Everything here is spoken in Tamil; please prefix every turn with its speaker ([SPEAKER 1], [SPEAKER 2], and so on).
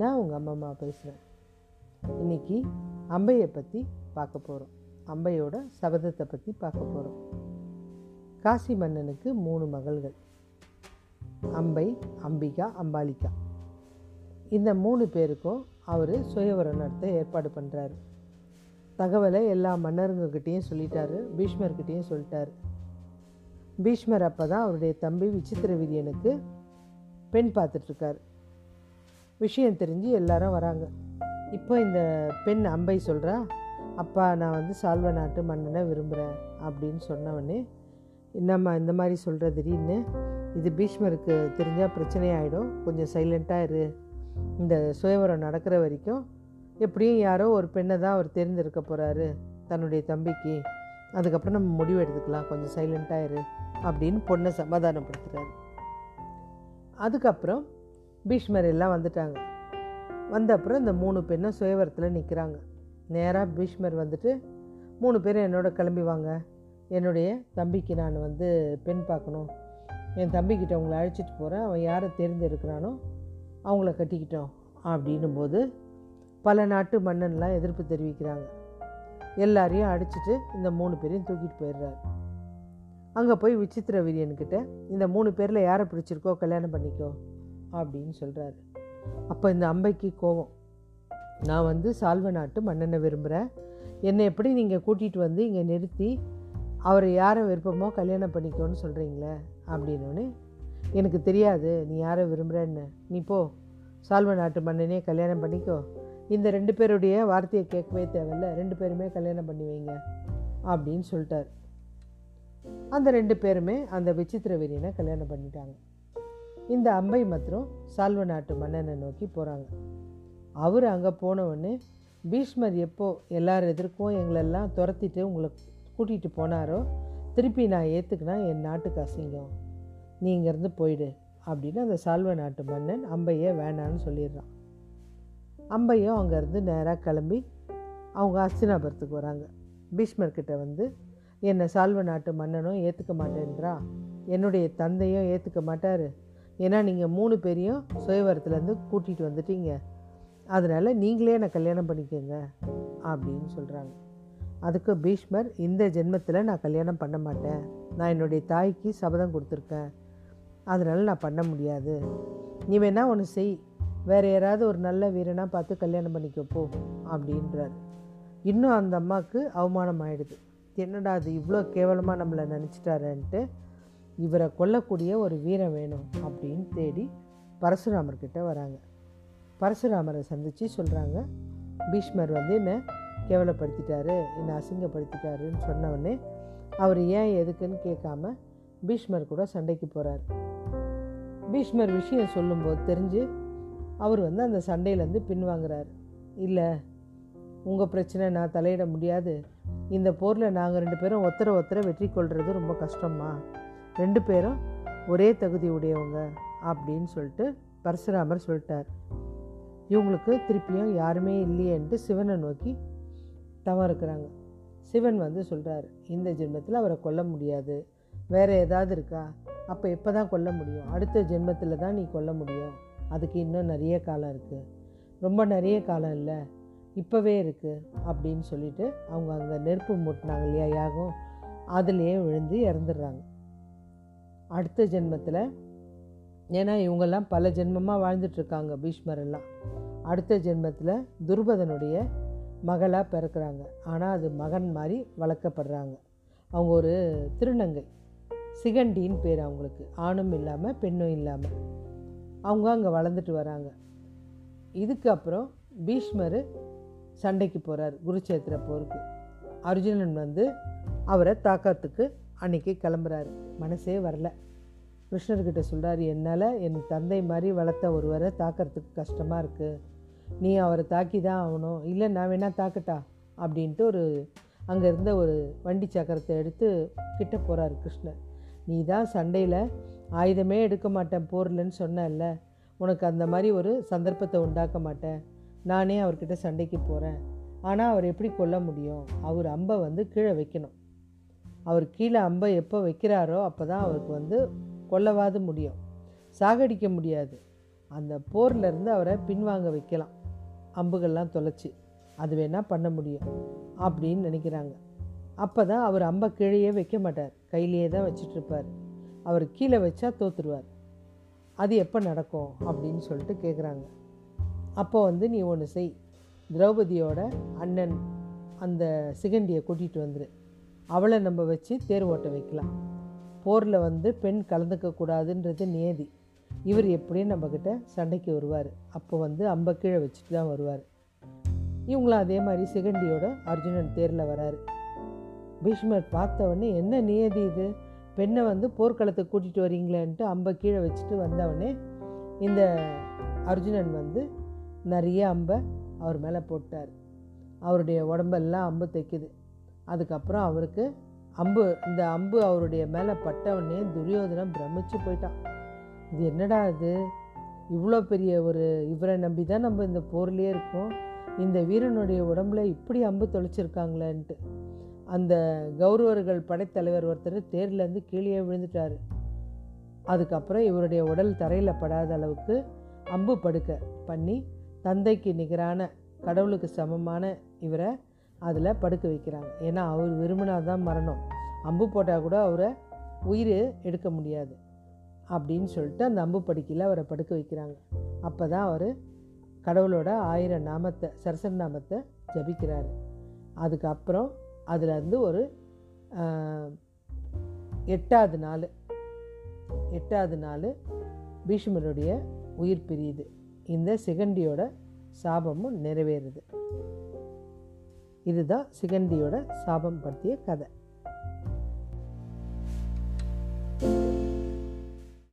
[SPEAKER 1] நான் உங்கள் அம்மா அம்மா பேசுகிறேன் இன்னைக்கு அம்பையை பற்றி பார்க்க போகிறோம் அம்பையோட சபதத்தை பற்றி பார்க்க போகிறோம் காசி மன்னனுக்கு மூணு மகள்கள். அம்பை அம்பிகா அம்பாலிகா. இந்த மூணு பேருக்கும் அவர் சுயவரம் நடத்த ஏற்பாடு பண்ணுறாரு தகவலை எல்லா மன்னருங்கக்கிட்டேயும் சொல்லிட்டாரு பீஷ்மர்கிட்டேயும் சொல்லிட்டாரு. பீஷ்மர் அப்போ தான் அவருடைய தம்பி விசித்திர வீரியனுக்கு பெண் பார்த்துட்ருக்காரு விஷயம் தெரிஞ்சு எல்லாரும் வராங்க. இப்போ இந்த பெண் அம்பை சொல்கிறா அப்பா நான் வந்து சால்வ நாட்டு மன்னனை விரும்புகிறேன் அப்படின்னு சொன்னவொடனே என்னம்மா இந்த மாதிரி சொல்கிற திடீர்னு இது பீஷ்மருக்கு தெரிஞ்சால் பிரச்சனையாயிடும். கொஞ்சம் சைலண்ட்டாக இரு. இந்த சுயவரம் நடக்கிற வரைக்கும் எப்படியும் யாரோ ஒரு பெண்ணை தான் அவர் தேர்ந்தெடுக்க போகிறாரு தன்னுடைய தம்பிக்கு. அதுக்கப்புறம் நம்ம முடிவு எடுத்துக்கலாம். கொஞ்சம் சைலண்ட்டாக இரு அப்படின்னு பொண்ணை சமாதானப்படுத்துகிறாரு அதுக்கப்புறம் பீஷ்மர் எல்லாம் வந்துட்டாங்க. வந்த அப்புறம் இந்த மூணு பெண்ணும் சுயவரத்தில் நிற்கிறாங்க நேராக பீஷ்மர் வந்துட்டு மூணு பேரும் என்னோட கிளம்பி வாங்க. என்னுடைய தம்பிக்கு நான் வந்து பெண் பார்க்கணும். என் தம்பிக்கிட்ட அவங்கள அழைச்சிட்டு போகிறேன் அவன் யாரை தேர்ந்தெடுக்கிறானோ அவங்கள கட்டிக்கிட்டோம். அப்படின்னும் போது பல நாட்டு மன்னன்லாம் எதிர்ப்பு தெரிவிக்கிறாங்க. எல்லாரையும் அடிச்சுட்டு இந்த மூணு பேரையும் தூக்கிட்டு போயிடுறாரு. அங்கே போய் விசித்திர வீரியன்கிட்ட இந்த மூணு பேரில் யாரை பிடிச்சிருக்கோ கல்யாணம் பண்ணிக்கோ. அப்படின்னு சொல்கிறாரு அப்போ இந்த அம்பைக்கு கோவம். நான் வந்து சால்வ நாட்டு மன்னனை விரும்புகிறேன் என்னை எப்படி நீங்கள் கூட்டிகிட்டு வந்து இங்கே நிறுத்தி அவரை யாரை விருப்பமோ கல்யாணம் பண்ணிக்கோன்னு சொல்கிறீங்களே அப்படின்னோடனே எனக்கு தெரியாது நீ யாரை விரும்புகிறேன்னு நீ போ. சால்வ நாட்டு மன்னனே கல்யாணம் பண்ணிக்கோ. இந்த ரெண்டு பேருடைய வார்த்தையை கேட்கவே தேவையில்ல. ரெண்டு பேருமே கல்யாணம் பண்ணி வைங்க. அப்படின்னு சொல்லிட்டார். அந்த ரெண்டு பேருமே அந்த விசித்திர வீரியனை கல்யாணம் பண்ணிட்டாங்க. இந்த அம்பை மாத்திரம் சால்வ நாட்டு மன்னனை நோக்கி போகிறாங்க அவர் அங்கே போனவுடனே பீஷ்மர் எப்போ எல்லார் எதிர்க்கும் எங்களெல்லாம் துரத்திட்டு உங்களை கூட்டிகிட்டு போனாரோ திருப்பி நான் ஏற்றுக்கினா என் நாட்டுக்கு அசிங்கம். நீ இங்கேருந்து போயிடு அப்படின்னு அந்த சால்வ நாட்டு மன்னன் அம்பையை வேணான்னு சொல்லிடுறான். அம்பையும் அங்கேருந்து நேராக கிளம்பி அவங்க அஸ்தினாபுரத்துக்கு வராங்க. பீஷ்மர்கிட்ட வந்து என்னை சால்வ நாட்டு மன்னனும் ஏற்றுக்க மாட்டேன்றா. என்னுடைய தந்தையும் ஏற்றுக்க மாட்டார். ஏன்னா நீங்கள் மூணு பேரையும் சுயவரத்துலேருந்து கூட்டிகிட்டு வந்துட்டீங்க. அதனால் நீங்களே என்னை கல்யாணம் பண்ணிக்கோங்க அப்படின்னு சொல்கிறாங்க அதுக்கு பீஷ்மர் இந்த ஜென்மத்தில் நான் கல்யாணம் பண்ண மாட்டேன். நான் என்னுடைய தாய்க்கு சபதம் கொடுத்துருக்கேன். அதனால் நான் பண்ண முடியாது. நீ வேணா ஒன்று செய். வேறு யாராவது ஒரு நல்ல வீரனாக பார்த்து கல்யாணம் பண்ணிக்கப்போ அப்படின்றார். இன்னும் அந்த அம்மாவுக்கு அவமானம் ஆயிடுது. என்னடா அது இவ்வளோ கேவலமாக நம்மளை நினச்சிட்டாரன்ட்டு இவரை கொல்லக்கூடிய ஒரு வீரம் வேணும் அப்படின்னு தேடி பரசுராமர்கிட்ட வராங்க. பரசுராமரை சந்தித்து சொல்கிறாங்க பீஷ்மர் வந்து என்னை கேவலப்படுத்திட்டாரு என்னை அசிங்கப்படுத்திட்டாருன்னு சொன்னவொடனே அவர் ஏன் எதுக்குன்னு கேட்காம பீஷ்மர் கூட சண்டைக்கு போகிறார் பீஷ்மர் விஷயம் சொல்லும்போது தெரிஞ்சு அவர் வந்து அந்த சண்டையிலேருந்து பின்வாங்கிறார். இல்லை உங்கள் பிரச்சனை நான் தலையிட முடியாது. இந்த போரில் நாங்கள் ரெண்டு பேரும் ஒத்தரை ஒத்தரை வெற்றி கொள்வது ரொம்ப கஷ்டம்மா. ரெண்டு பேரும் ஒரே தகுதி உடையவங்க அப்படின்னு சொல்லிட்டு பரசுராமர் சொல்லிட்டார். இவங்களுக்கு திருப்பியும் யாருமே இல்லையேன்ட்டு சிவனை நோக்கி தவம் இருக்கிறாங்க சிவன் வந்து சொல்கிறார் இந்த ஜென்மத்தில் அவரை கொல்ல முடியாது. வேறு ஏதாவது இருக்கா? அப்போ எப்போ தான் கொல்ல முடியும்? அடுத்த ஜென்மத்தில் தான் நீ கொல்ல முடியும். அதுக்கு இன்னும் நிறைய காலம் இருக்குது ரொம்ப நிறைய காலம் இல்லை. இப்போவே இருக்குது அப்படின்னு சொல்லிட்டு அவங்க அங்கே நெருப்பு மூட்டினாங்க இல்லையா? யாகம்? அதுலேயே விழுந்து இறந்துடுறாங்க. அடுத்த ஜென்மத்தில் ஏன்னா இவங்கெல்லாம் பல ஜென்மமாக வாழ்ந்துட்டுருக்காங்க பீஷ்மரெல்லாம். அடுத்த ஜென்மத்தில் துருபதனுடைய மகளாக பிறக்கிறாங்க. ஆனால் அது மகன் மாதிரி வளர்க்கப்படுறாங்க. அவங்க ஒரு திருநங்கை. சிகண்டின்னு பேர் அவங்களுக்கு. ஆணும் இல்லாமல் பெண்ணும் இல்லாமல் அவங்க அங்கே வளர்ந்துட்டு வராங்க. இதுக்கப்புறம் பீஷ்மர் சண்டைக்கு போகிறார் குருச்சேத்திர போருக்கு. அர்ஜுனன் வந்து அவரை தாக்கத்துக்கு அன்னைக்கு கிளம்புறாரு. மனசே வரல. கிருஷ்ணர்கிட்ட சொல்கிறார் என்னால் என் தந்தை மாதிரி வளர்த்த ஒருவரை தாக்கிறதுக்கு கஷ்டமாக இருக்குது நீ அவரை தாக்கி தான் ஆகணும். இல்லை நான் வேணால் தாக்கட்டா? அப்படின்ட்டு ஒரு அங்கே இருந்த ஒரு வண்டி சக்கரத்தை எடுத்து கிட்ட போகிறார் கிருஷ்ணர். நீ தான் சண்டையில் ஆயுதமே எடுக்க மாட்டேன் போர்லன்னு சொன்னேன்ல. உனக்கு அந்த மாதிரி ஒரு சந்தர்ப்பத்தை உண்டாக்க மாட்டேன். நானே அவர்கிட்ட சண்டைக்கு போகிறேன் ஆனால் அவர் எப்படி கொல்ல முடியும்? அவர் அம்பை வந்து கீழே வைக்கணும். அவர் கீழே அம்பை எப்போ வைக்கிறாரோ அப்போ தான் அவருக்கு வந்து கொல்லவாது முடியும். சாகடிக்க முடியாது. அந்த போர்லேருந்து அவரை பின்வாங்க வைக்கலாம். அம்புகள்லாம் தொலைச்சி அது வேணால் பண்ண முடியும் அப்படின்னு நினைக்கிறாங்க. அப்போ தான் அவர் அம்பை கீழேயே வைக்க மாட்டார். கையிலேயே தான் வச்சிட்ருப்பார் அவர் கீழே வச்சா தோற்றுருவார் அது எப்போ நடக்கும் அப்படின்னு சொல்லிட்டு கேட்குறாங்க அப்போ வந்து நீ ஒன்று செய். திரௌபதியோட அண்ணன் அந்த சிகண்டியை கூட்டிகிட்டு வந்துடு அவளை நம்ம வச்சு தேர் ஓட்ட வைக்கலாம். போரில் வந்து பெண் கலந்துக்கக்கூடாதுன்றது நியதி. இவர் எப்படியும் நம்மக்கிட்ட சண்டைக்கு வருவார். அப்போ வந்து அம்பை கீழே வச்சுட்டு தான் வருவார். இவங்களும் அதே மாதிரி சிகண்டியோட அர்ஜுனன் தேரில் வராரு. பீஷ்மர் பார்த்தவொடனே என்ன நியதி இது? பெண்ணை வந்து போர்க்களத்துக்கு கூட்டிகிட்டு வரீங்களேன்ட்டு அம்பை கீழே வச்சுட்டு வந்தவொடனே இந்த அர்ஜுனன் வந்து நிறைய அம்பை அவர் மேலே போட்டார். அவருடைய உடம்பெல்லாம் அம்பு தைக்குது. அதுக்கப்புறம் அவருக்கு அம்பு இந்த அம்பு அவருடைய மேலே பட்டவொடனே துரியோதனம் பிரமிச்சு போயிட்டான். இது என்னடா இது? இவ்வளோ பெரிய ஒரு இவரை நம்பி தான் நம்ம இந்த போர்லேயே இருக்கோம். இந்த வீரனுடைய உடம்புல இப்படி அம்பு தொலைச்சிருக்காங்களேன்ட்டு அந்த கௌரவர்கள் படைத்தலைவர் ஒருத்தர் தேர்லேருந்து கீழே விழுந்துட்டார். அதுக்கப்புறம் இவருடைய உடல் தரையில் படாத அளவுக்கு அம்பு படுக்க பண்ணி தந்தைக்கு நிகரான கடவுளுக்கு சமமான இவரை அதில் படுக்க வைக்கிறாங்க. ஏன்னா அவர் விரும்பினாதான் மரணம். அம்பு போட்டால் கூட அவரை உயிர் எடுக்க முடியாது அப்படின்னு சொல்லிட்டு அந்த அம்பு படுக்கையில் அவரை படுக்க வைக்கிறாங்க. அப்போ தான் அவர் கடவுளோட ஆயிரம் நாமத்தை சரசன் நாமத்தை ஜபிக்கிறாரு. அதுக்கப்புறம் அதுலேருந்து ஒரு எட்டாவது நாள் எட்டாவது நாள் பீஷ்மருடைய உயிர் பிரியுது. இந்த சிகண்டியோட சாபமும் நிறைவேறுது. இதுதான் சிகண்டியோட சாபம் பற்றிய கதை.